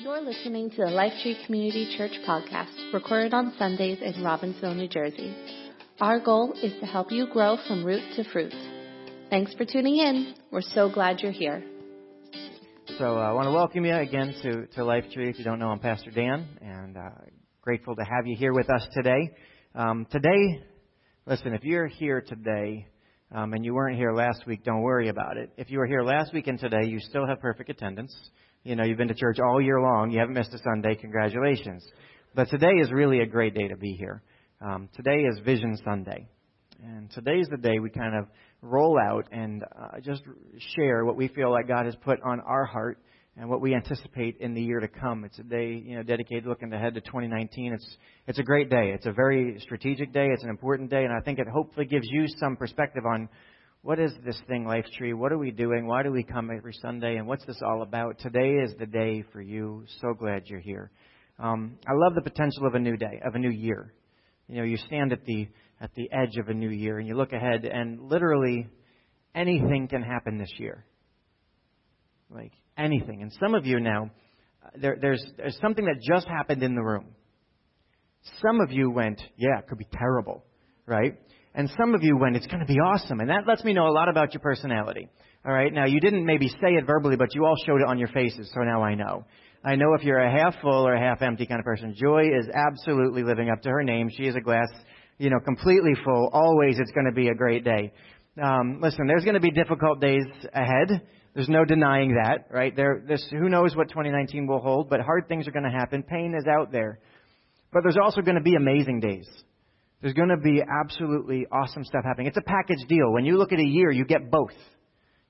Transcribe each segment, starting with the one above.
You're listening to the Lifetree Community Church podcast, recorded on Sundays in Robbinsville, New Jersey. Our goal is to help you grow from root to fruit. Thanks for tuning in. We're so glad you're here. So uh, I want to welcome you again to, to Lifetree. If you don't know, I'm Pastor Dan, and uh, grateful to have you here with us today. Um, today, listen, if you're here today um, and you weren't here last week, don't worry about it. If you were here last week and today, you still have perfect attendance. You know, you've been to church all year long. You haven't missed a Sunday. Congratulations. But today is really a great day to be here. Um, today is Vision Sunday. And today is the day we kind of roll out and uh, just share what we feel like God has put on our heart and what we anticipate in the year to come. It's a day, you know, dedicated looking ahead to 2019. It's it's a great day. It's a very strategic day. It's an important day, and I think it hopefully gives you some perspective on what is this thing, Life Tree? What are we doing? Why do we come every Sunday? And what's this all about? Today is the day for you. So glad you're here. Um, I love the potential of a new day, of a new year. You know, you stand at the at the edge of a new year and you look ahead, and literally anything can happen this year. Like anything. And some of you now, there, there's there's something that just happened in the room. Some of you went, yeah, it could be terrible, right? And some of you went, it's going to be awesome. And that lets me know a lot about your personality. All right. Now, you didn't maybe say it verbally, but you all showed it on your faces, so now I know. I know if you're a half full or a half empty kind of person. Joy is absolutely living up to her name. She is a glass, you know, completely full. Always it's going to be a great day. Um, listen, there's going to be difficult days ahead. There's no denying that, right? There, this, who knows what 2019 will hold, but hard things are going to happen. Pain is out there. But there's also going to be amazing days. There's going to be absolutely awesome stuff happening. It's a package deal. When you look at a year, you get both.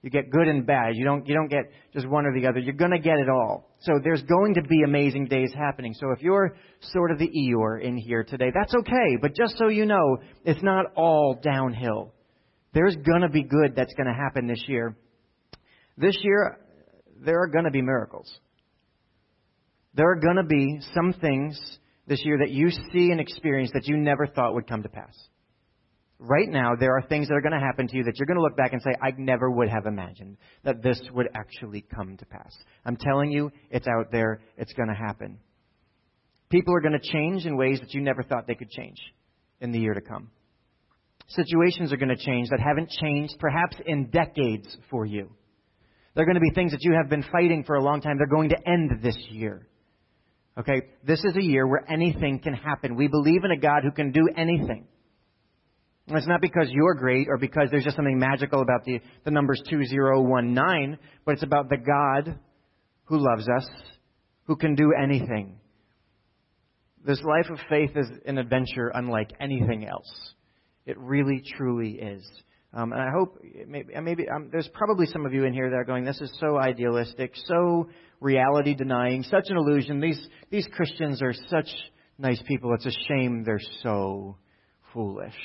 You get good and bad. You don't, you don't get just one or the other. You're going to get it all. So there's going to be amazing days happening. So if you're sort of the Eeyore in here today, that's okay. But just so you know, it's not all downhill. There's going to be good that's going to happen this year. This year, there are going to be miracles. There are going to be some things this year that you see and experience that you never thought would come to pass. Right now, there are things that are going to happen to you that you're going to look back and say, I never would have imagined that this would actually come to pass. I'm telling you, it's out there. It's going to happen. People are going to change in ways that you never thought they could change in the year to come. Situations are going to change that haven't changed perhaps in decades for you. They're going to be things that you have been fighting for a long time. They're going to end this year. Okay? This is a year where anything can happen. We believe in a God who can do anything. And it's not because you're great or because there's just something magical about the, the numbers 2019, but it's about the God who loves us, who can do anything. This life of faith is an adventure unlike anything else. It really, truly is. Um, and I hope maybe, maybe um, there's probably some of you in here that are going, "This is so idealistic, so reality denying, such an illusion. These these Christians are such nice people. It's a shame they're so foolish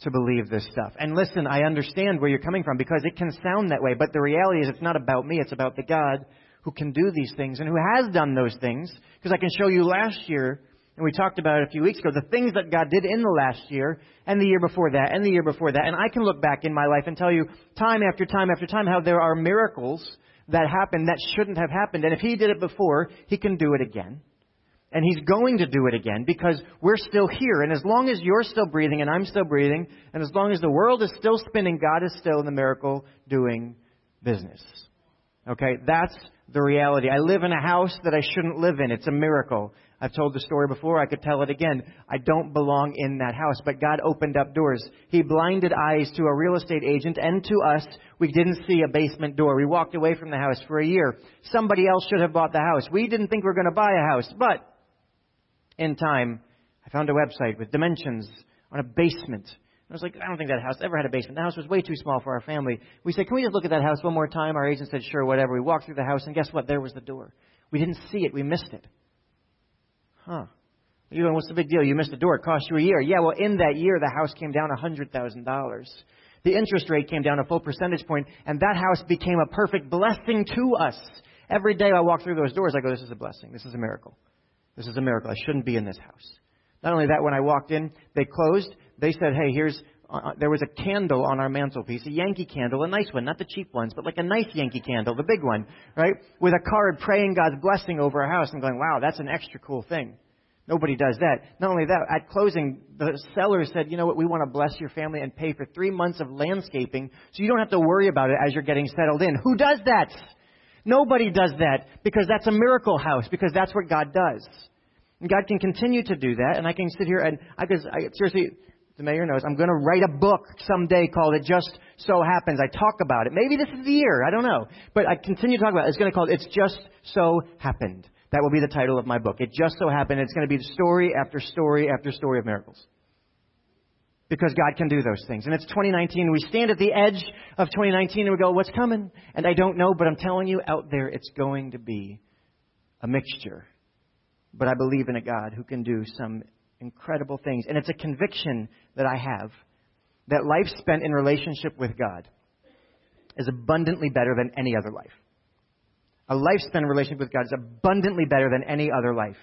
to believe this stuff." And listen, I understand where you're coming from because it can sound that way, but the reality is it's not about me. It's about the God who can do these things and who has done those things. Because I can show you last year and we talked about it a few weeks ago, the things that God did in the last year, and the year before that, and the year before that. And I can look back in my life and tell you time after time after time how there are miracles that happened that shouldn't have happened. And if He did it before, He can do it again. And He's going to do it again because we're still here. And as long as you're still breathing and I'm still breathing, and as long as the world is still spinning, God is still in the miracle doing business. Okay? That's the reality. I live in a house that I shouldn't live in. It's a miracle. I've told the story before. I could tell it again. I don't belong in that house, but God opened up doors. He blinded eyes to a real estate agent and to us. We didn't see a basement door. We walked away from the house for a year. Somebody else should have bought the house. We didn't think we were going to buy a house, but in time, I found a website with dimensions on a basement. I was like, I don't think that house ever had a basement. The house was way too small for our family. We said, can we just look at that house one more time? Our agent said, sure, whatever. We walked through the house, and guess what? There was the door. We didn't see it. We missed it. Huh. You going, what's the big deal? You missed a door. It cost you a year. Yeah, well, in that year, the house came down $100,000. The interest rate came down a full percentage point, and that house became a perfect blessing to us. Every day I walk through those doors, I go, this is a blessing. This is a miracle. This is a miracle. I shouldn't be in this house. Not only that, when I walked in, they closed. They said, hey, here's uh, there was a candle on our mantelpiece, a Yankee candle, a nice one, not the cheap ones, but like a nice Yankee candle, the big one, right? With a card praying God's blessing over our house and going, wow, that's an extra cool thing. Nobody does that. Not only that, at closing, the seller said, you know what, we want to bless your family and pay for three months of landscaping so you don't have to worry about it as you're getting settled in. Who does that? Nobody does that because that's a miracle house, because that's what God does. And God can continue to do that, and I can sit here and I can, I, seriously, the mayor knows, I'm going to write a book someday called It Just So Happens. I talk about it. Maybe this is the year. I don't know. But I continue to talk about it. It's going to call it It's Just So Happened. That will be the title of my book. It just so happened it's going to be story after story after story of miracles. Because God can do those things. And it's 2019. We stand at the edge of 2019 and we go, what's coming? And I don't know, but I'm telling you, out there, it's going to be a mixture. But I believe in a God who can do some incredible things. And it's a conviction that I have that life spent in relationship with God is abundantly better than any other life. A life spent in relationship with God is abundantly better than any other life.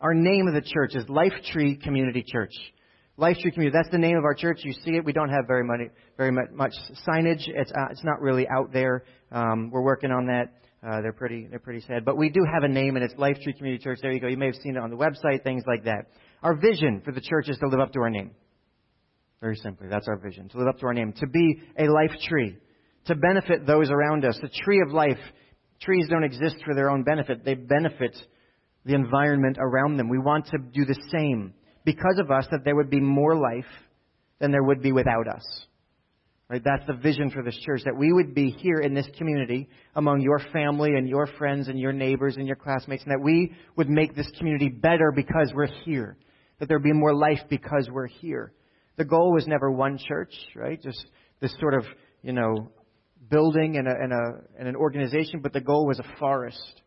Our name of the church is Life Tree Community Church. Life Tree Community. That's the name of our church. You see it. We don't have very much, very much signage. It's uh, it's not really out there. Um, we're working on that. Uh, they're pretty they're pretty sad, but we do have a name, and it's Life Tree Community Church. There you go. You may have seen it on the website, things like that. Our vision for the church is to live up to our name. Very simply, that's our vision. To live up to our name. To be a life tree. To benefit those around us. The tree of life Trees don't exist for their own benefit, they benefit the environment around them. We want to do the same because of us that there would be more life than there would be without us. Right? That's the vision for this church that we would be here in this community among your family and your friends and your neighbors and your classmates and that we would make this community better because we're here. That there'd be more life because we're here. The goal was never one church, right? Just this sort of, you know, building and, a, and, a, and an organization, but the goal was a forest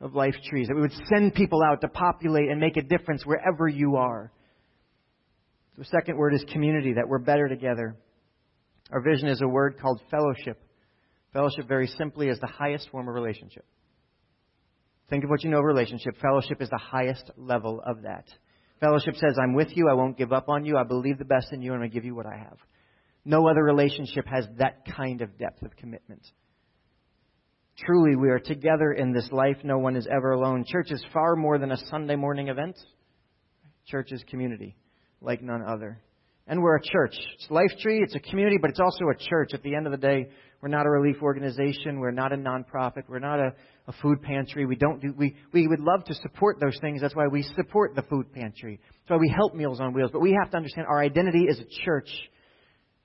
of life trees. That we would send people out to populate and make a difference wherever you are. The second word is community, that we're better together. Our vision is a word called fellowship. Fellowship, very simply, is the highest form of relationship. Think of what you know of relationship. Fellowship is the highest level of that. Fellowship says, I'm with you, I won't give up on you, I believe the best in you, and I give you what I have. No other relationship has that kind of depth of commitment. Truly, we are together in this life. No one is ever alone. Church is far more than a Sunday morning event. Church is community, like none other. And we're a church. It's Life Tree, it's a community, but it's also a church. At the end of the day, we're not a relief organization. We're not a nonprofit. We're not a, a food pantry. We don't do, we, we would love to support those things. That's why we support the food pantry. That's why we help Meals on Wheels. But we have to understand our identity is a church.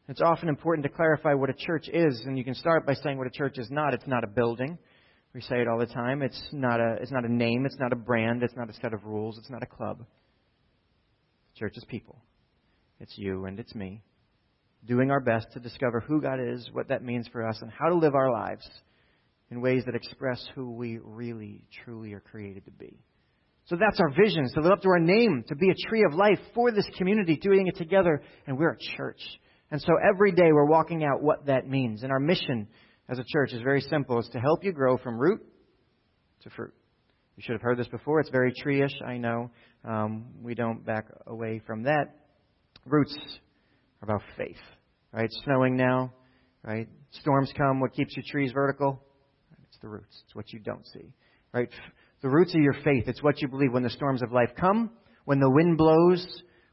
It's often important to clarify what a church is, and you can start by saying what a church is not. It's not a building. We say it all the time. It's not a, it's not a name. It's not a brand. It's not a set of rules. It's not a club. Church is people. It's you and it's me. Doing our best to discover who God is, what that means for us, and how to live our lives in ways that express who we really, truly are created to be. So that's our vision, to live up to our name, to be a tree of life for this community, doing it together, and we're a church. And so every day we're walking out what that means. And our mission as a church is very simple. It's to help you grow from root to fruit. You should have heard this before. It's very tree-ish, I know. Um, we don't back away from that. Roots about faith, right? Snowing now, right? Storms come. What keeps your trees vertical? It's the roots. It's what you don't see, right? The roots are your faith. It's what you believe when the storms of life come, when the wind blows,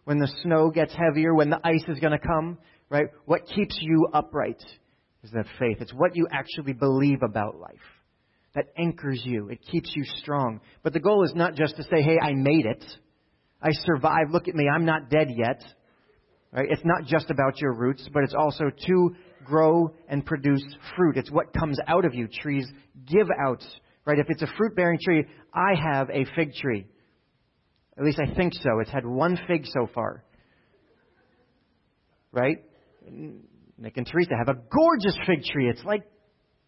when the snow gets heavier, when the ice is going to come right? What keeps you upright is that faith. It's what you actually believe about life that anchors you. It keeps you strong. But the goal is not just to say, hey, I made it. I survived. Look at me. I'm not dead yet. Right? It's not just about your roots, but it's also to grow and produce fruit. It's what comes out of you. Trees give out. Right? If it's a fruit bearing tree, I have a fig tree. At least I think so. It's had one fig so far. Right? Nick and Teresa have a gorgeous fig tree. It's like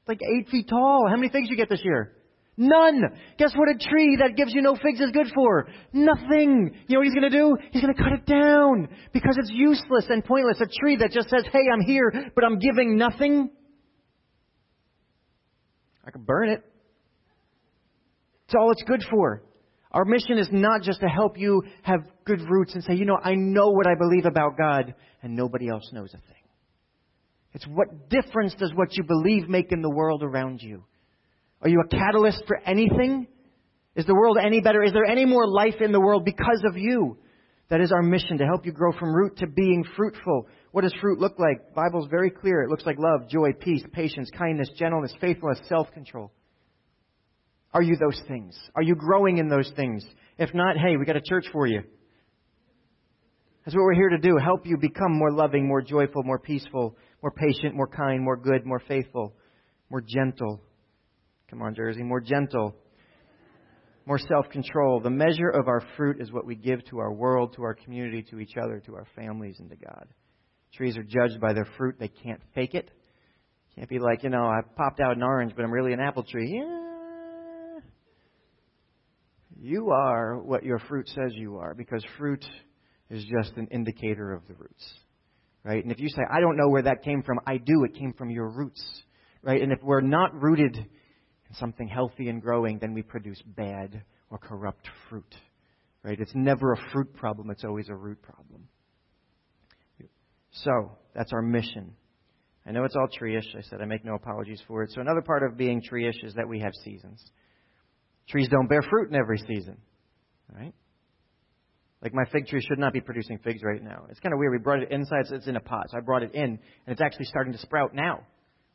like eight feet tall. How many figs you get this year? None. Guess what a tree that gives you no figs is good for? Nothing. You know what he's going to do? He's going to cut it down because it's useless and pointless. A tree that just says, hey, I'm here, but I'm giving nothing. I can burn it. It's all it's good for. Our mission is not just to help you have good roots and say, you know, I know what I believe about God, and nobody else knows a thing. It's what difference does what you believe make in the world around you? Are you a catalyst for anything? Is the world any better? Is there any more life in the world because of you? That is our mission to help you grow from root to being fruitful. What does fruit look like? The Bible's very clear. It looks like love, joy, peace, patience, kindness, gentleness, faithfulness, self-control. Are you those things? Are you growing in those things? If not, hey, we got a church for you. That's what we're here to do. Help you become more loving, more joyful, more peaceful, more patient, more kind, more good, more faithful, more gentle. Come on, Jersey, more gentle, more self control. The measure of our fruit is what we give to our world, to our community, to each other, to our families, and to God. Trees are judged by their fruit. They can't fake it. Can't be like, you know, I popped out an orange, but I'm really an apple tree. Yeah. You are what your fruit says you are because fruit is just an indicator of the roots. Right? And if you say, I don't know where that came from, I do. It came from your roots. Right? And if we're not rooted in something healthy and growing, then we produce bad or corrupt fruit. Right? It's never a fruit problem, it's always a root problem. So, that's our mission. I know it's all tree-ish. I said I make no apologies for it. So another part of being tree-ish is that we have seasons. Trees don't bear fruit in every season. Right? Like my fig tree should not be producing figs right now. It's kind of weird. We brought it inside, so it's in a pot. So I brought it in, and it's actually starting to sprout now.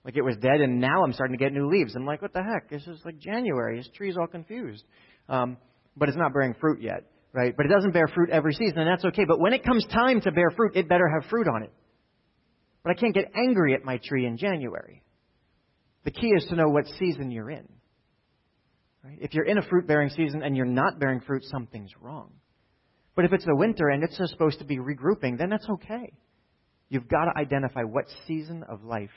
Like it was dead, and now I'm starting to get new leaves. I'm like, what the heck? This is like January. This tree's all confused. Um, but it's not bearing fruit yet, right? But it doesn't bear fruit every season, and that's okay. But when it comes time to bear fruit, it better have fruit on it. But I can't get angry at my tree in January. The key is to know what season you're in. Right? If you're in a fruit bearing season and you're not bearing fruit, something's wrong. But if it's the winter and it's supposed to be regrouping, then that's okay. You've got to identify what season of life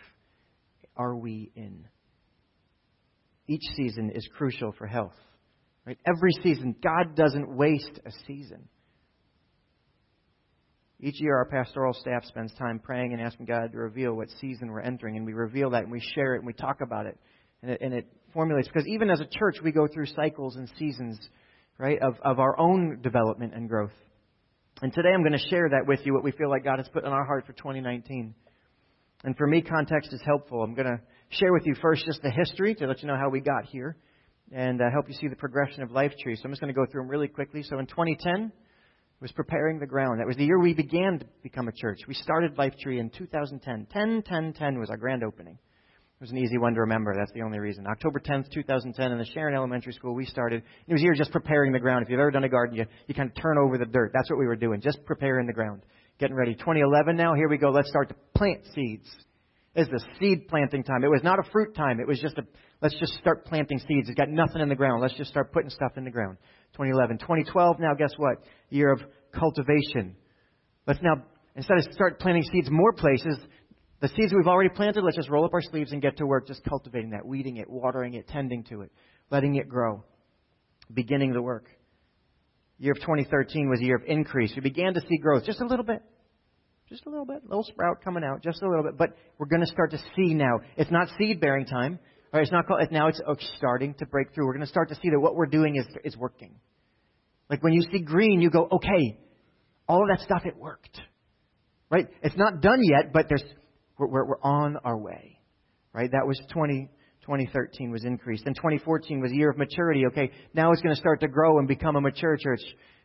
are we in. Each season is crucial for health. Right? Every season, God doesn't waste a season. Each year, our pastoral staff spends time praying and asking God to reveal what season we're entering, and we reveal that and we share it and we talk about it, and it, and it formulates. Because even as a church, we go through cycles and seasons right, of, of our own development and growth. And today I'm going to share that with you, what we feel like God has put in our heart for 2019. And for me, context is helpful. I'm going to share with you first just the history to let you know how we got here and uh, help you see the progression of Life Tree. So I'm just going to go through them really quickly. So in 2010, was preparing the ground. That was the year we began to become a church. We started Life Tree in 2010. 10, 10, 10 was our grand opening. It was an easy one to remember. That's the only reason. October 10th, 2010, in the Sharon Elementary School, we started. It was here just preparing the ground. If you've ever done a garden, you, you kind of turn over the dirt. That's what we were doing, just preparing the ground. Getting ready. 2011 now, here we go. Let's start to plant seeds. It's the seed planting time. It was not a fruit time. It was just a, let's just start planting seeds. It's got nothing in the ground. Let's just start putting stuff in the ground. 2011. 2012, now guess what? Year of cultivation. Let's now, instead of start planting seeds more places, the seeds we've already planted, let's just roll up our sleeves and get to work just cultivating that, weeding it, watering it, tending to it, letting it grow, beginning the work. Year of 2013 was a year of increase. We began to see growth just a little bit. Just a little bit. A little sprout coming out, just a little bit. But we're going to start to see now. It's not seed bearing time. It's not called, it's now it's oh, starting to break through. We're going to start to see that what we're doing is, is working. Like when you see green, you go, okay, all of that stuff, it worked. Right? It's not done yet, but there's we're, we're, we're on our way. Right? That was 20, 2013 was increased. Then 2014 was a year of maturity. Okay, now it's going to start to grow and become a mature church.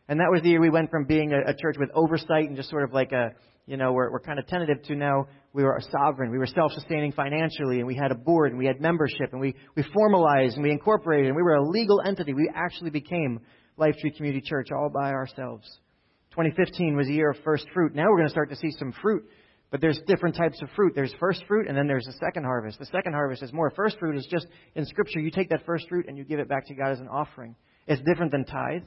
And that was the year we went from being a, a church with oversight and just sort of like a, you know, we're, we're kind of tentative to now we were a sovereign. We were self-sustaining financially and we had a board and we had membership and we, we formalized and we incorporated and we were a legal entity. We actually became Life Tree Community Church all by ourselves. 2015 was a year of first fruit. Now we're going to start to see some fruit but there's different types of fruit. There's first fruit, and then there's the second harvest. The second harvest is more. First fruit is just in Scripture, you take that first fruit and you give it back to God as an offering. It's different than tithe,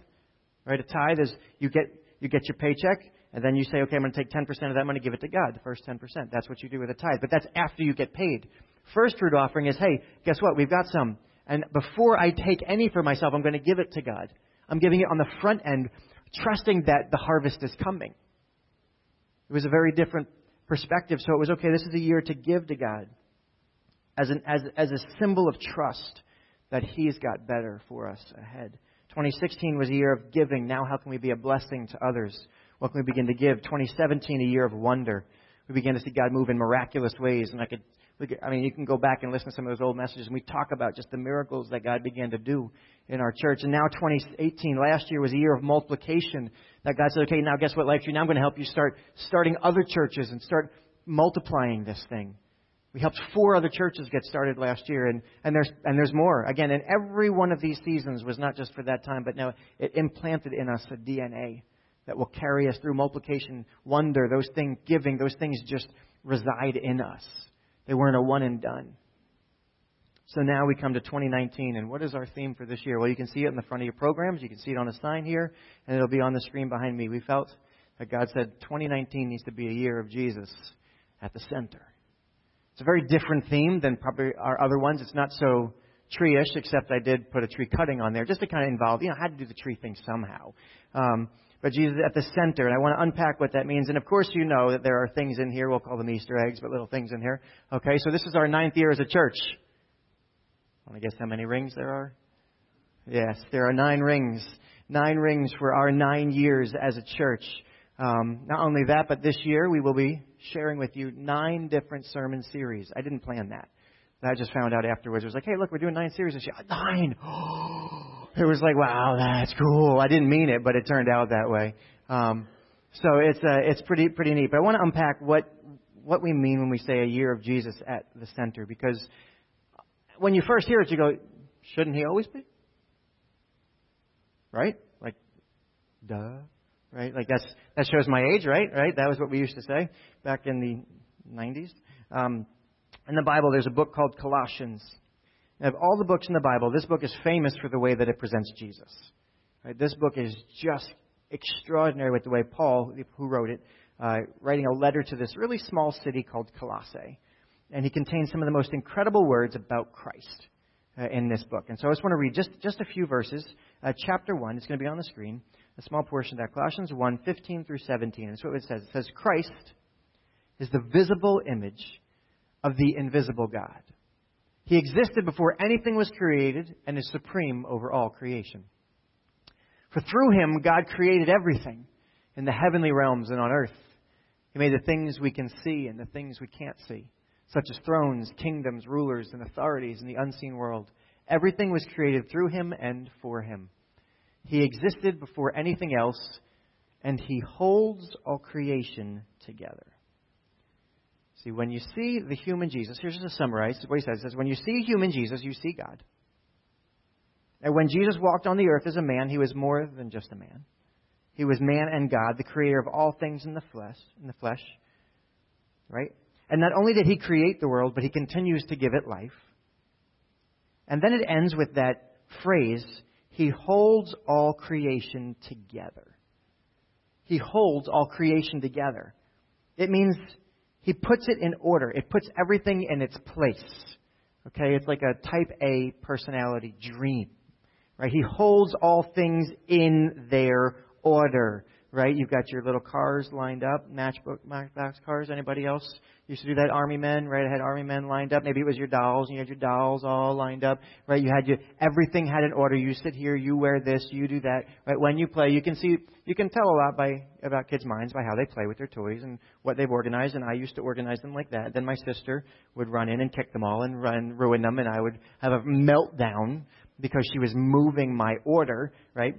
right? A tithe is you get you get your paycheck, and then you say, okay, I'm going to take 10% of that, to give it to God, the first 10%. That's what you do with a tithe. But that's after you get paid. First fruit offering is, hey, guess what? We've got some. And before I take any for myself, I'm going to give it to God. I'm giving it on the front end, trusting that the harvest is coming. It was a very different perspective. So it was okay, this is a year to give to God as, an, as, as a symbol of trust that He's got better for us ahead. 2016 was a year of giving. Now, how can we be a blessing to others? What can we begin to give? 2017, a year of wonder. We began to see God move in miraculous ways. And I could, I mean, you can go back and listen to some of those old messages, and we talk about just the miracles that God began to do in our church. And now, 2018, last year was a year of multiplication. That God said, okay, now guess what, Life Tree? Now I'm going to help you start starting other churches and start multiplying this thing. We helped four other churches get started last year, and, and, there's, and there's more. Again, and every one of these seasons was not just for that time, but now it implanted in us a DNA that will carry us through multiplication, wonder, those things, giving, those things just reside in us. They weren't a one and done. So now we come to 2019, and what is our theme for this year? Well, you can see it in the front of your programs. You can see it on a sign here, and it'll be on the screen behind me. We felt that God said 2019 needs to be a year of Jesus at the center. It's a very different theme than probably our other ones. It's not so tree-ish, except I did put a tree cutting on there just to kind of involve, you know, had to do the tree thing somehow. Um, but Jesus at the center, and I want to unpack what that means. And of course, you know that there are things in here, we'll call them Easter eggs, but little things in here. Okay, so this is our ninth year as a church. Want to guess how many rings there are? Yes, there are nine rings. Nine rings for our nine years as a church. Um, not only that, but this year we will be sharing with you nine different sermon series. I didn't plan that. I just found out afterwards. It was like, hey, look, we're doing nine series this year. Nine! It was like, wow, that's cool. I didn't mean it, but it turned out that way. Um, so it's uh, it's pretty pretty neat. But I want to unpack what what we mean when we say a year of Jesus at the center, because when you first hear it, you go, shouldn't he always be? Right? Like, duh right? Like that's that shows my age, right? Right? That was what we used to say back in the 90s. Um, in the Bible, there's a book called Colossians. Of all the books in the Bible, this book is famous for the way that it presents Jesus. Right? This book is just extraordinary with the way Paul, who wrote it, uh, writing a letter to this really small city called Colossae, and he contains some of the most incredible words about Christ. Uh, in this book. And so I just want to read just, just a few verses. Uh, chapter 1, it's going to be on the screen a small portion of that. Colossians 1 15 through 17. That's what it says. It says, Christ is the visible image of the invisible God. He existed before anything was created and is supreme over all creation. For through him, God created everything in the heavenly realms and on earth. He made the things we can see and the things we can't see, such as thrones, kingdoms, rulers, and authorities in the unseen world. Everything was created through him and for him. He existed before anything else, and He holds all creation together. See, when you see the human Jesus, here's just to summarize what he says. He says, when you see human Jesus, you see God. And when Jesus walked on the earth as a man, he was more than just a man. He was man and God, the creator of all things in the flesh, in the flesh. Right? And not only did he create the world, but he continues to give it life. And then it ends with that phrase, he holds all creation together. He holds all creation together. It means he puts it in order. It puts everything in its place. Okay, it's like a type A personality dream. Right? He holds all things in their order right? You've got your little cars lined up, matchbook matchbox cars. Anybody else used to do that? Army men, right? I had army men lined up. Maybe it was your dolls, and you had your dolls all lined up, right? You had your everything had an order. You sit here, you wear this, you do that, right? When you play, you can see, you can tell a lot by about kids' minds by how they play with their toys and what they've organized. And I used to organize them like that. Then my sister would run in and kick them all and run ruin them, and I would have a meltdown because she was moving my order, right?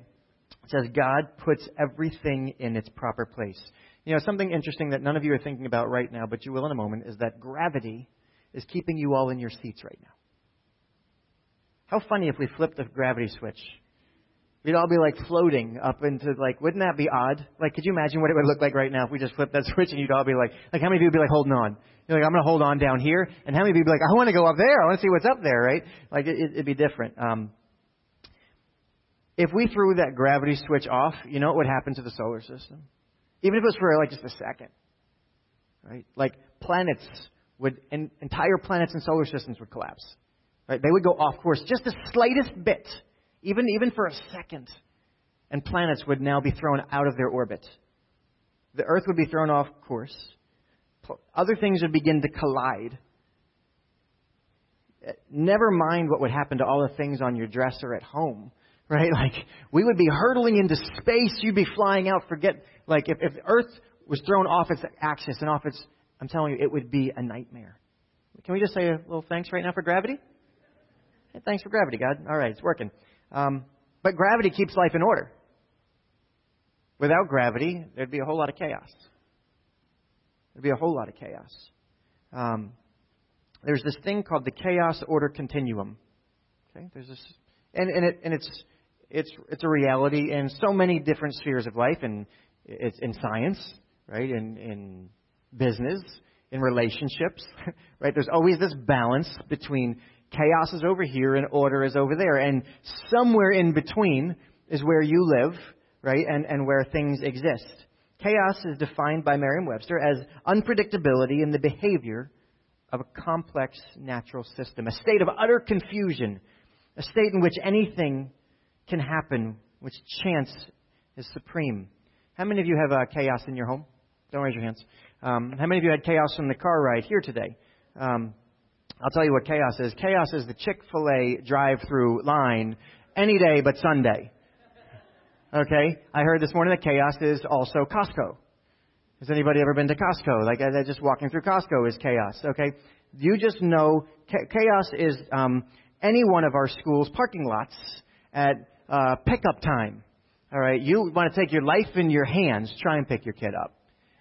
Says God puts everything in its proper place. You know, something interesting that none of you are thinking about right now, but you will in a moment, is that gravity is keeping you all in your seats right now. How funny if we flipped the gravity switch. We'd all be like floating up into like, wouldn't that be odd? Like, could you imagine what it would look like right now if we just flipped that switch and you'd all be like, like how many of you would be like holding on? You're like, I'm to hold on down here, and how many of you would be like, I want to go up there. I want to see what's up there, right? Like, it, would be different. Um, if we threw that gravity switch off, you know what would happen to the solar system? Even if it was for like just a second. Right? Like planets would, entire planets and solar systems would collapse. Right? They would go off course just the slightest bit, even, even for a second. And planets would now be thrown out of their orbit. The Earth would be thrown off course. Other things would begin to collide. Eh, never mind what would happen to all the things on your dresser at home right? Like, we would be hurtling into space. You'd be flying out. Forget, like, if, if Earth was thrown off its axis and off its, I'm telling you, it would be a nightmare. Can we just say a little thanks right now for gravity? Hey, thanks for gravity, God. All right, it's working. Um, but gravity keeps life in order. Without gravity, there'd be a whole lot of chaos. There'd be a whole lot of chaos. Um, there's this thing called the chaos order continuum. Okay, there's this, and, and, it, and it's it's it's a reality in so many different spheres of life, and it's in science, right? In in business, in relationships, right? There's always this balance between chaos is over here and order is over there, and somewhere in between is where you live, right? And and where things exist. Chaos is defined by Merriam-Webster as unpredictability in the behavior of a complex natural system, a state of utter confusion, a state in which anything can happen, which chance is supreme. How many of you have uh, chaos in your home? Don't raise your hands. Um, how many of you had chaos in the car ride here today? Um, I'll tell you what chaos is. Chaos is the Chick fil A drive through line any day but Sunday. Okay? I heard this morning that chaos is also Costco. Has anybody ever been to Costco? Like, uh, just walking through Costco is chaos. Okay? You just know chaos is um, any one of our schools' parking lots at uh, pickup time. All right? You want to take your life in your hands, try and pick your kid up.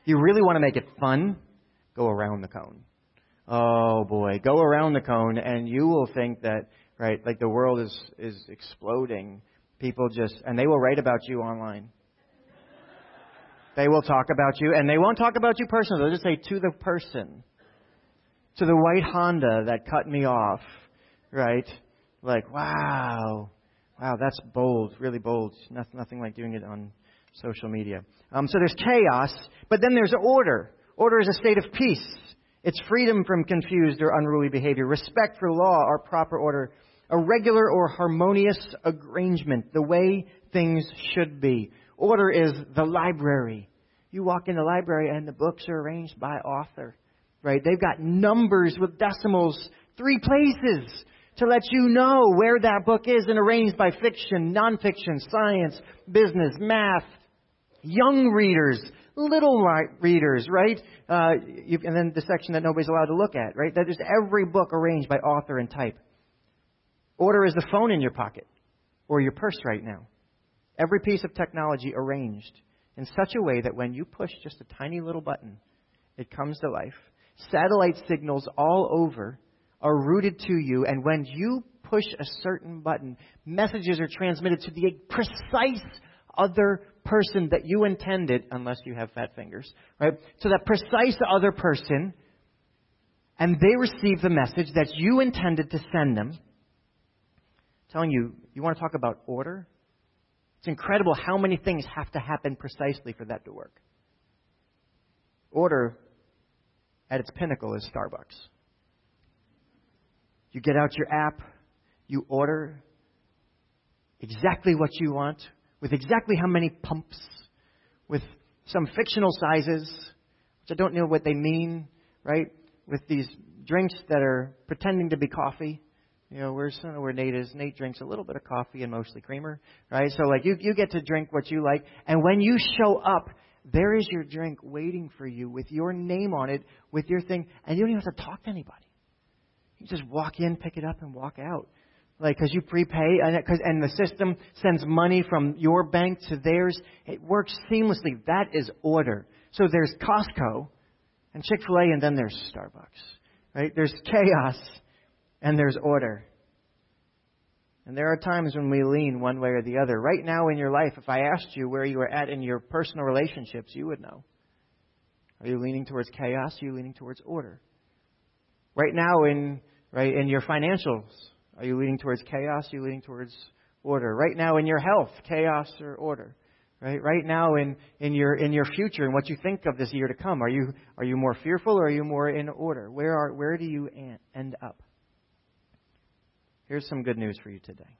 You really want to make it fun, go around the cone. Oh boy, go around the cone, and you will think that right, like the world is is exploding. People just, and they will write about you online. They will talk about you, and they won't talk about you personally. They'll just say to the person, to the white Honda that cut me off, right? Like, wow, wow, that's bold, really bold. Nothing, nothing like doing it on social media. Um, so there's chaos, but then there's order. Order is a state of peace. It's freedom from confused or unruly behavior, respect for law or proper order, a regular or harmonious arrangement, the way things should be. Order is the library. You walk in the library and the books are arranged by author, right? They've got numbers with decimals, three places to let you know where that book is and arranged by fiction, nonfiction, science, business, math, young readers, little readers, right? Uh, you, and then the section that nobody's allowed to look at, right? That is every book arranged by author and type. Order is the phone in your pocket or your purse right now. Every piece of technology arranged in such a way that when you push just a tiny little button, it comes to life. Satellite signals all over are routed to you, and when you push a certain button, messages are transmitted to the precise other person that you intended, unless you have fat fingers, right? So that precise other person, and they receive the message that you intended to send them. I'm telling you, you want to talk about order? It's incredible how many things have to happen precisely for that to work. Order at its pinnacle is Starbucks. You get out your app, you order exactly what you want, with exactly how many pumps, with some fictional sizes, which I don't know what they mean, right? With these drinks that are pretending to be coffee. You know, where's where Nate is. Nate drinks a little bit of coffee and mostly creamer, right? So like you you get to drink what you like, and when you show up, there is your drink waiting for you with your name on it, with your thing, and you don't even have to talk to anybody. You just walk in, pick it up, and walk out. Like, because you prepay, and, cause, and the system sends money from your bank to theirs. It works seamlessly. That is order. So there's Costco and Chick fil A, and then there's Starbucks. Right? There's chaos and there's order. And there are times when we lean one way or the other. Right now in your life, if I asked you where you are at in your personal relationships, you would know. Are you leaning towards chaos? Are you leaning towards order? Right now in right in your financials, are you leaning towards chaos? Are you leaning towards order? Right now in your health, chaos or order? Right? Right now in, in your in your future and what you think of this year to come, are you are you more fearful or are you more in order? Where are where do you end up? Here's some good news for you today.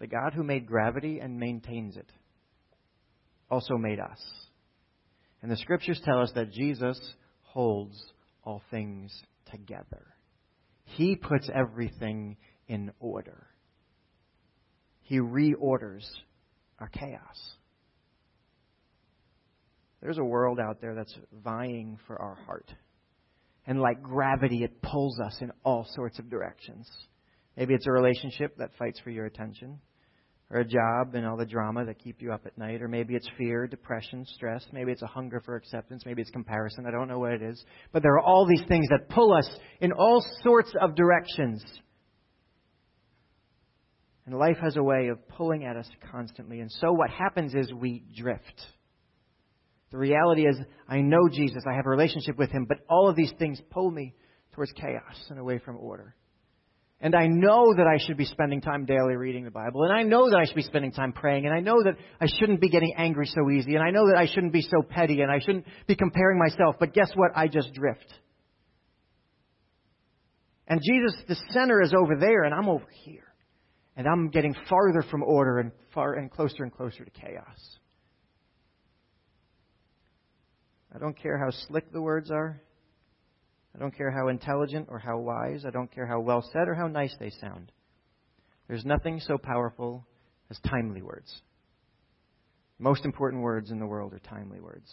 The God who made gravity and maintains it also made us. And the scriptures tell us that Jesus holds all things together. He puts everything in order. He reorders our chaos. There's a world out there that's vying for our heart. And like gravity, it pulls us in all sorts of directions. Maybe it's a relationship that fights for your attention, or a job and all the drama that keep you up at night, or maybe it's fear, depression, stress, maybe it's a hunger for acceptance, maybe it's comparison. I don't know what it is. But there are all these things that pull us in all sorts of directions. And life has a way of pulling at us constantly. And so what happens is we drift. The reality is, I know Jesus, I have a relationship with him, but all of these things pull me towards chaos and away from order. And I know that I should be spending time daily reading the Bible. And I know that I should be spending time praying. And I know that I shouldn't be getting angry so easy. And I know that I shouldn't be so petty. And I shouldn't be comparing myself. But guess what? I just drift. And Jesus, the center is over there, and I'm over here. And I'm getting farther from order and far and closer and closer to chaos. I don't care how slick the words are. I don't care how intelligent or how wise. I don't care how well said or how nice they sound. There's nothing so powerful as timely words. Most important words in the world are timely words.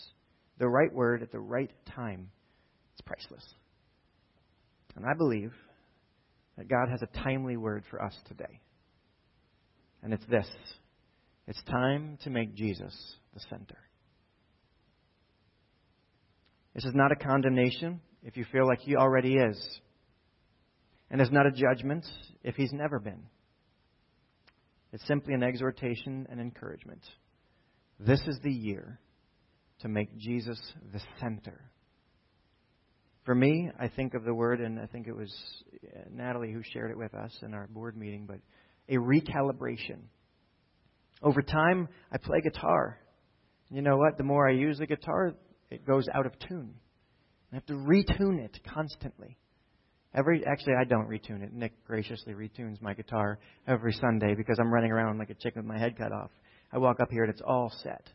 The right word at the right time is priceless. And I believe that God has a timely word for us today. And it's this it's time to make Jesus the center. This is not a condemnation if you feel like he already is. And it's not a judgment if he's never been. It's simply an exhortation and encouragement. This is the year to make Jesus the center. For me, I think of the word, and I think it was uh, Natalie who shared it with us in our board meeting, but a recalibration. Over time, I play guitar. You know what? The more I use the guitar, it goes out of tune. I have to retune it constantly. Every actually, I don't retune it. Nick graciously retunes my guitar every Sunday because I'm running around like a chicken with my head cut off. I walk up here and it's all set.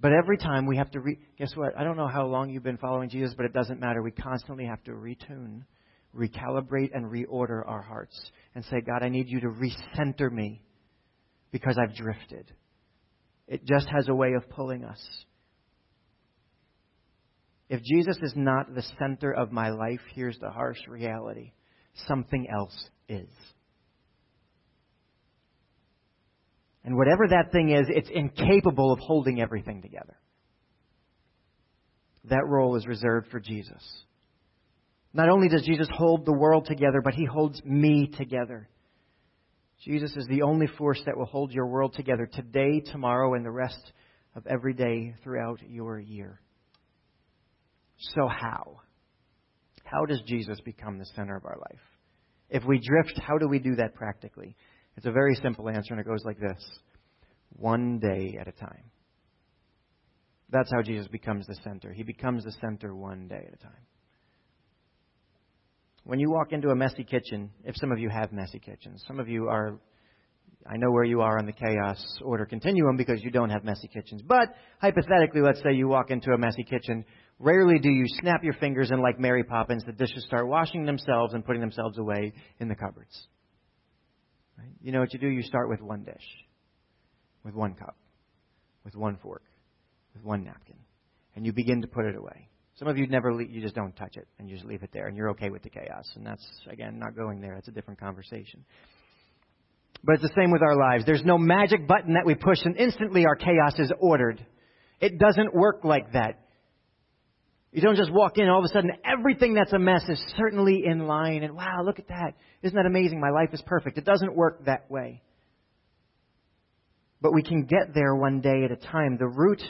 But every time we have to re- guess what? I don't know how long you've been following Jesus, but it doesn't matter. We constantly have to retune, recalibrate, and reorder our hearts and say, God, I need you to recenter me because I've drifted. It just has a way of pulling us. If Jesus is not the center of my life, here's the harsh reality something else is. And whatever that thing is, it's incapable of holding everything together. That role is reserved for Jesus. Not only does Jesus hold the world together, but he holds me together. Jesus is the only force that will hold your world together today, tomorrow, and the rest of every day throughout your year. So, how? How does Jesus become the center of our life? If we drift, how do we do that practically? It's a very simple answer, and it goes like this one day at a time. That's how Jesus becomes the center. He becomes the center one day at a time. When you walk into a messy kitchen, if some of you have messy kitchens, some of you are, I know where you are on the chaos order continuum because you don't have messy kitchens. But hypothetically, let's say you walk into a messy kitchen Rarely do you snap your fingers and, like Mary Poppins, the dishes start washing themselves and putting themselves away in the cupboards. Right? You know what you do? You start with one dish, with one cup, with one fork, with one napkin, and you begin to put it away. Some of you never, leave, you just don't touch it, and you just leave it there, and you're okay with the chaos. And that's again not going there. That's a different conversation. But it's the same with our lives. There's no magic button that we push, and instantly our chaos is ordered. It doesn't work like that. You don't just walk in and all of a sudden everything that's a mess is certainly in line and wow, look at that. Isn't that amazing? My life is perfect. It doesn't work that way. But we can get there one day at a time. The root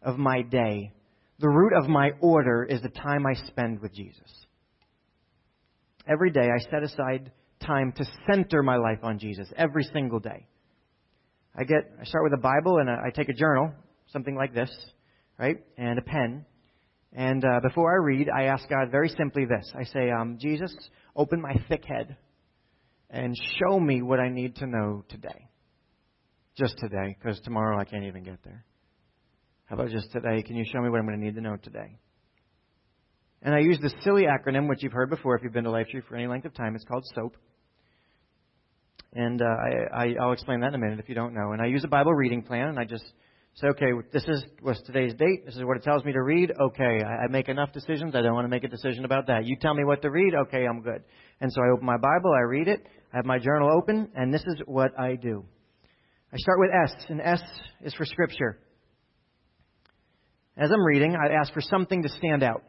of my day, the root of my order is the time I spend with Jesus. Every day I set aside time to center my life on Jesus every single day. I get I start with a Bible and I take a journal, something like this, right? And a pen and uh, before I read, I ask God very simply this I say, um, Jesus, open my thick head and show me what I need to know today. Just today, because tomorrow I can't even get there. How about just today? Can you show me what I'm going to need to know today? And I use this silly acronym, which you've heard before if you've been to LifeTree for any length of time. It's called SOAP. And uh, I, I, I'll explain that in a minute if you don't know. And I use a Bible reading plan, and I just say, okay, this is what's today's date. This is what it tells me to read. Okay, I, I make enough decisions. I don't want to make a decision about that. You tell me what to read. Okay, I'm good. And so I open my Bible, I read it, I have my journal open, and this is what I do. I start with S, and S is for Scripture. As I'm reading, I ask for something to stand out.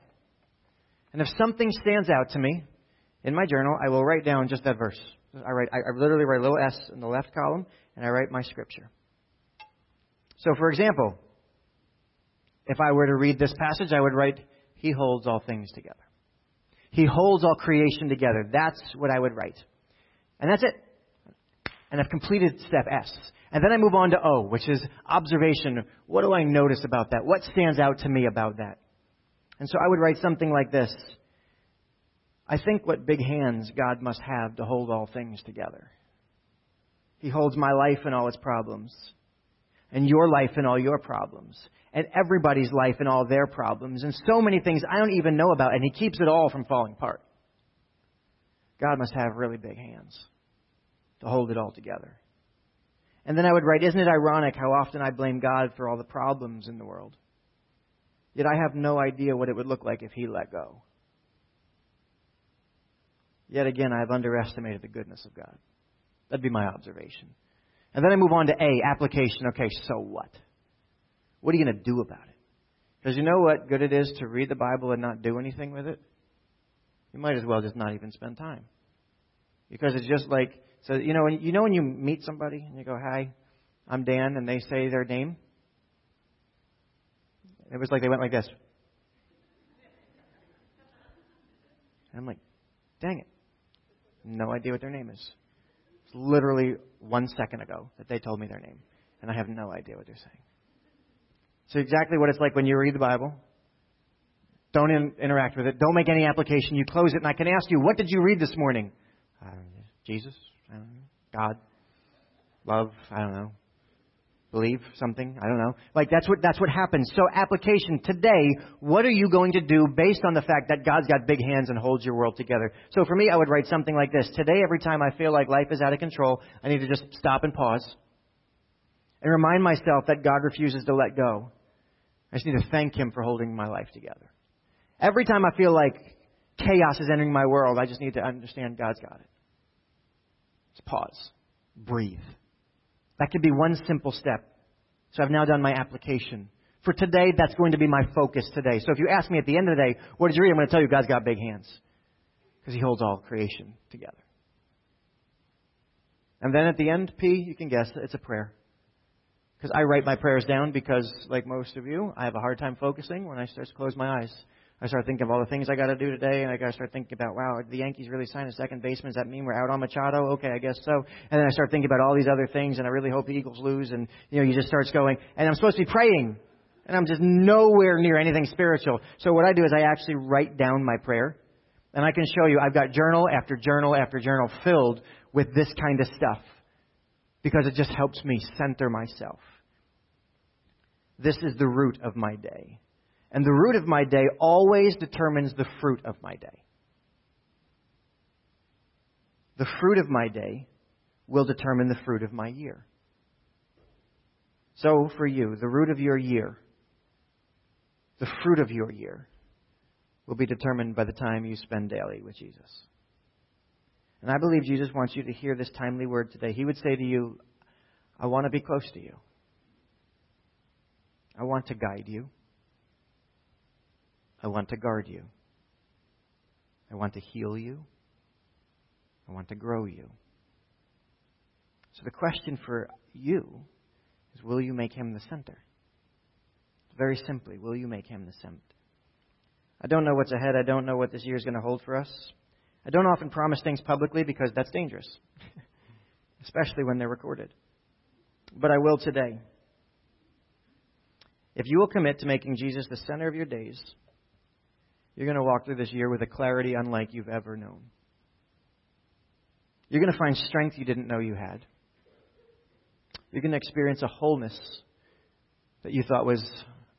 And if something stands out to me in my journal, I will write down just that verse. I write, I literally write a little S in the left column, and I write my scripture. So, for example, if I were to read this passage, I would write, He holds all things together. He holds all creation together. That's what I would write. And that's it. And I've completed step S. And then I move on to O, which is observation. What do I notice about that? What stands out to me about that? And so I would write something like this I think what big hands God must have to hold all things together. He holds my life and all its problems, and your life and all your problems, and everybody's life and all their problems, and so many things I don't even know about, and He keeps it all from falling apart. God must have really big hands to hold it all together. And then I would write, Isn't it ironic how often I blame God for all the problems in the world? Yet I have no idea what it would look like if He let go. Yet again, I've underestimated the goodness of God. That'd be my observation. And then I move on to A, application. Okay, so what? What are you going to do about it? Because you know what good it is to read the Bible and not do anything with it? You might as well just not even spend time. Because it's just like, so you know, you know when you meet somebody and you go, "Hi, I'm Dan," and they say their name. It was like they went like this. And I'm like, dang it. No idea what their name is. Literally one second ago that they told me their name, and I have no idea what they're saying. So exactly what it's like when you read the Bible. Don't in, interact with it. Don't make any application. You close it, and I can ask you, what did you read this morning? Uh, Jesus, God, love, I don't know, believe something. I don't know. Like that's what that's what happens. So application today, what are you going to do based on the fact that God's got big hands and holds your world together? So for me, I would write something like this. Today, every time I feel like life is out of control, I need to just stop and pause and remind myself that God refuses to let go. I just need to thank him for holding my life together. Every time I feel like chaos is entering my world, I just need to understand God's got it. Just pause. Breathe. That could be one simple step. So I've now done my application. For today, that's going to be my focus today. So if you ask me at the end of the day, what did you read? I'm going to tell you God's got big hands. Because He holds all creation together. And then at the end, P, you can guess, it's a prayer. Because I write my prayers down because, like most of you, I have a hard time focusing when I start to close my eyes. I start thinking of all the things I got to do today, and I got to start thinking about, wow, the Yankees really signed a second baseman. Does that mean we're out on Machado? Okay, I guess so. And then I start thinking about all these other things, and I really hope the Eagles lose. And you know, you just starts going, and I'm supposed to be praying, and I'm just nowhere near anything spiritual. So what I do is I actually write down my prayer, and I can show you I've got journal after journal after journal filled with this kind of stuff because it just helps me center myself. This is the root of my day. And the root of my day always determines the fruit of my day. The fruit of my day will determine the fruit of my year. So, for you, the root of your year, the fruit of your year, will be determined by the time you spend daily with Jesus. And I believe Jesus wants you to hear this timely word today. He would say to you, I want to be close to you. I want to guide you. I want to guard you. I want to heal you. I want to grow you. So the question for you is will you make him the center? Very simply, will you make him the center? I don't know what's ahead. I don't know what this year is going to hold for us. I don't often promise things publicly because that's dangerous, especially when they're recorded. But I will today. If you will commit to making Jesus the center of your days, you're going to walk through this year with a clarity unlike you've ever known. You're going to find strength you didn't know you had. You're going to experience a wholeness that you thought was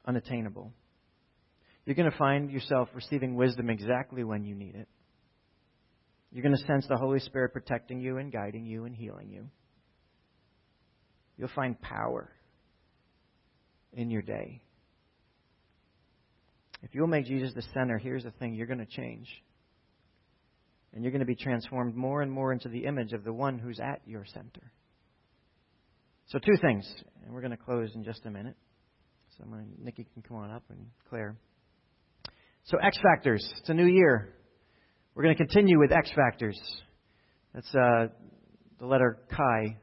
unattainable. You're going to find yourself receiving wisdom exactly when you need it. You're going to sense the Holy Spirit protecting you and guiding you and healing you. You'll find power in your day. If you'll make Jesus the center, here's the thing you're going to change. And you're going to be transformed more and more into the image of the one who's at your center. So, two things, and we're going to close in just a minute. So, I'm gonna, Nikki can come on up and Claire. So, X Factors. It's a new year. We're going to continue with X Factors. That's uh, the letter Chi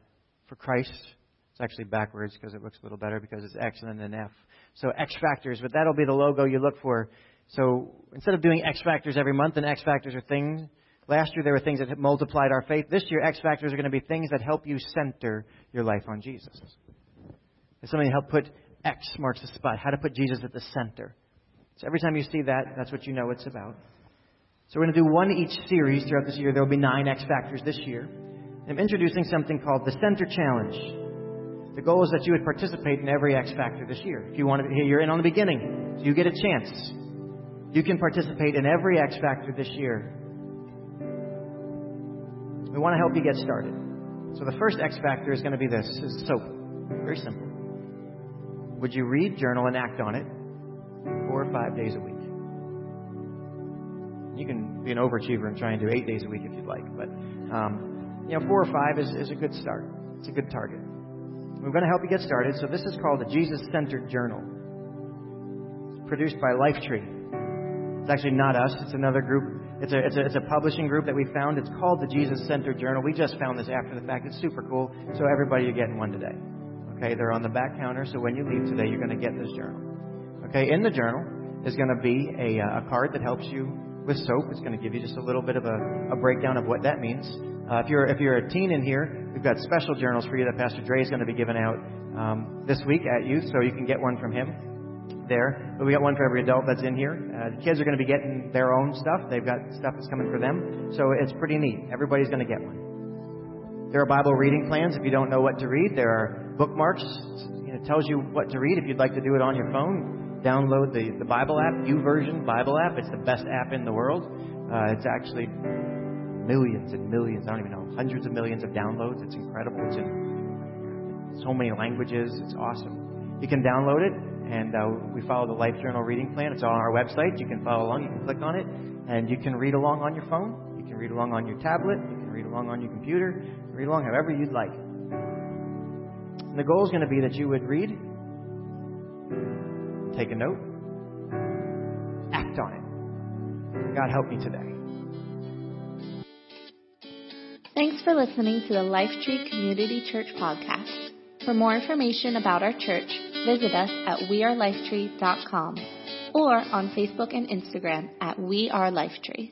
for Christ. It's actually backwards because it looks a little better because it's X and then an F. So X Factors, but that'll be the logo you look for. So instead of doing X Factors every month, and X Factors are things, last year there were things that multiplied our faith. This year, X Factors are going to be things that help you center your life on Jesus. It's something to help put X marks the spot, how to put Jesus at the center. So every time you see that, that's what you know it's about. So we're going to do one each series throughout this year. There will be nine X Factors this year. I'm introducing something called the Center Challenge. The goal is that you would participate in every X Factor this year. If you want to, you're in on the beginning, so you get a chance. You can participate in every X Factor this year. We want to help you get started. So the first X Factor is going to be this: is soap. Very simple. Would you read, journal, and act on it four or five days a week? You can be an overachiever and try and do eight days a week if you'd like, but um, you know, four or five is, is a good start. It's a good target. We're going to help you get started. So this is called the Jesus Centered Journal. It's produced by LifeTree. It's actually not us. It's another group. It's a, it's a, it's a publishing group that we found. It's called the Jesus Centered Journal. We just found this after the fact. It's super cool. So everybody, you're getting one today. Okay, they're on the back counter. So when you leave today, you're going to get this journal. Okay, in the journal is going to be a, uh, a card that helps you with soap. It's going to give you just a little bit of a, a breakdown of what that means. Uh, if you're if you're a teen in here, we've got special journals for you that Pastor Dre is going to be giving out um, this week at youth, so you can get one from him there. But we got one for every adult that's in here. Uh, the kids are going to be getting their own stuff. They've got stuff that's coming for them, so it's pretty neat. Everybody's going to get one. There are Bible reading plans if you don't know what to read. There are bookmarks. It tells you what to read if you'd like to do it on your phone download the, the Bible app, YouVersion Bible app. It's the best app in the world. Uh, it's actually millions and millions, I don't even know, hundreds of millions of downloads. It's incredible. It's in so many languages. It's awesome. You can download it, and uh, we follow the Life Journal reading plan. It's on our website. You can follow along. You can click on it, and you can read along on your phone. You can read along on your tablet. You can read along on your computer. Read along however you'd like. And the goal is going to be that you would read, take a note, act on it. God help me today. Thanks for listening to the Lifetree Community Church podcast. For more information about our church, visit us at wearelifetree.com or on Facebook and Instagram at We Are Lifetree.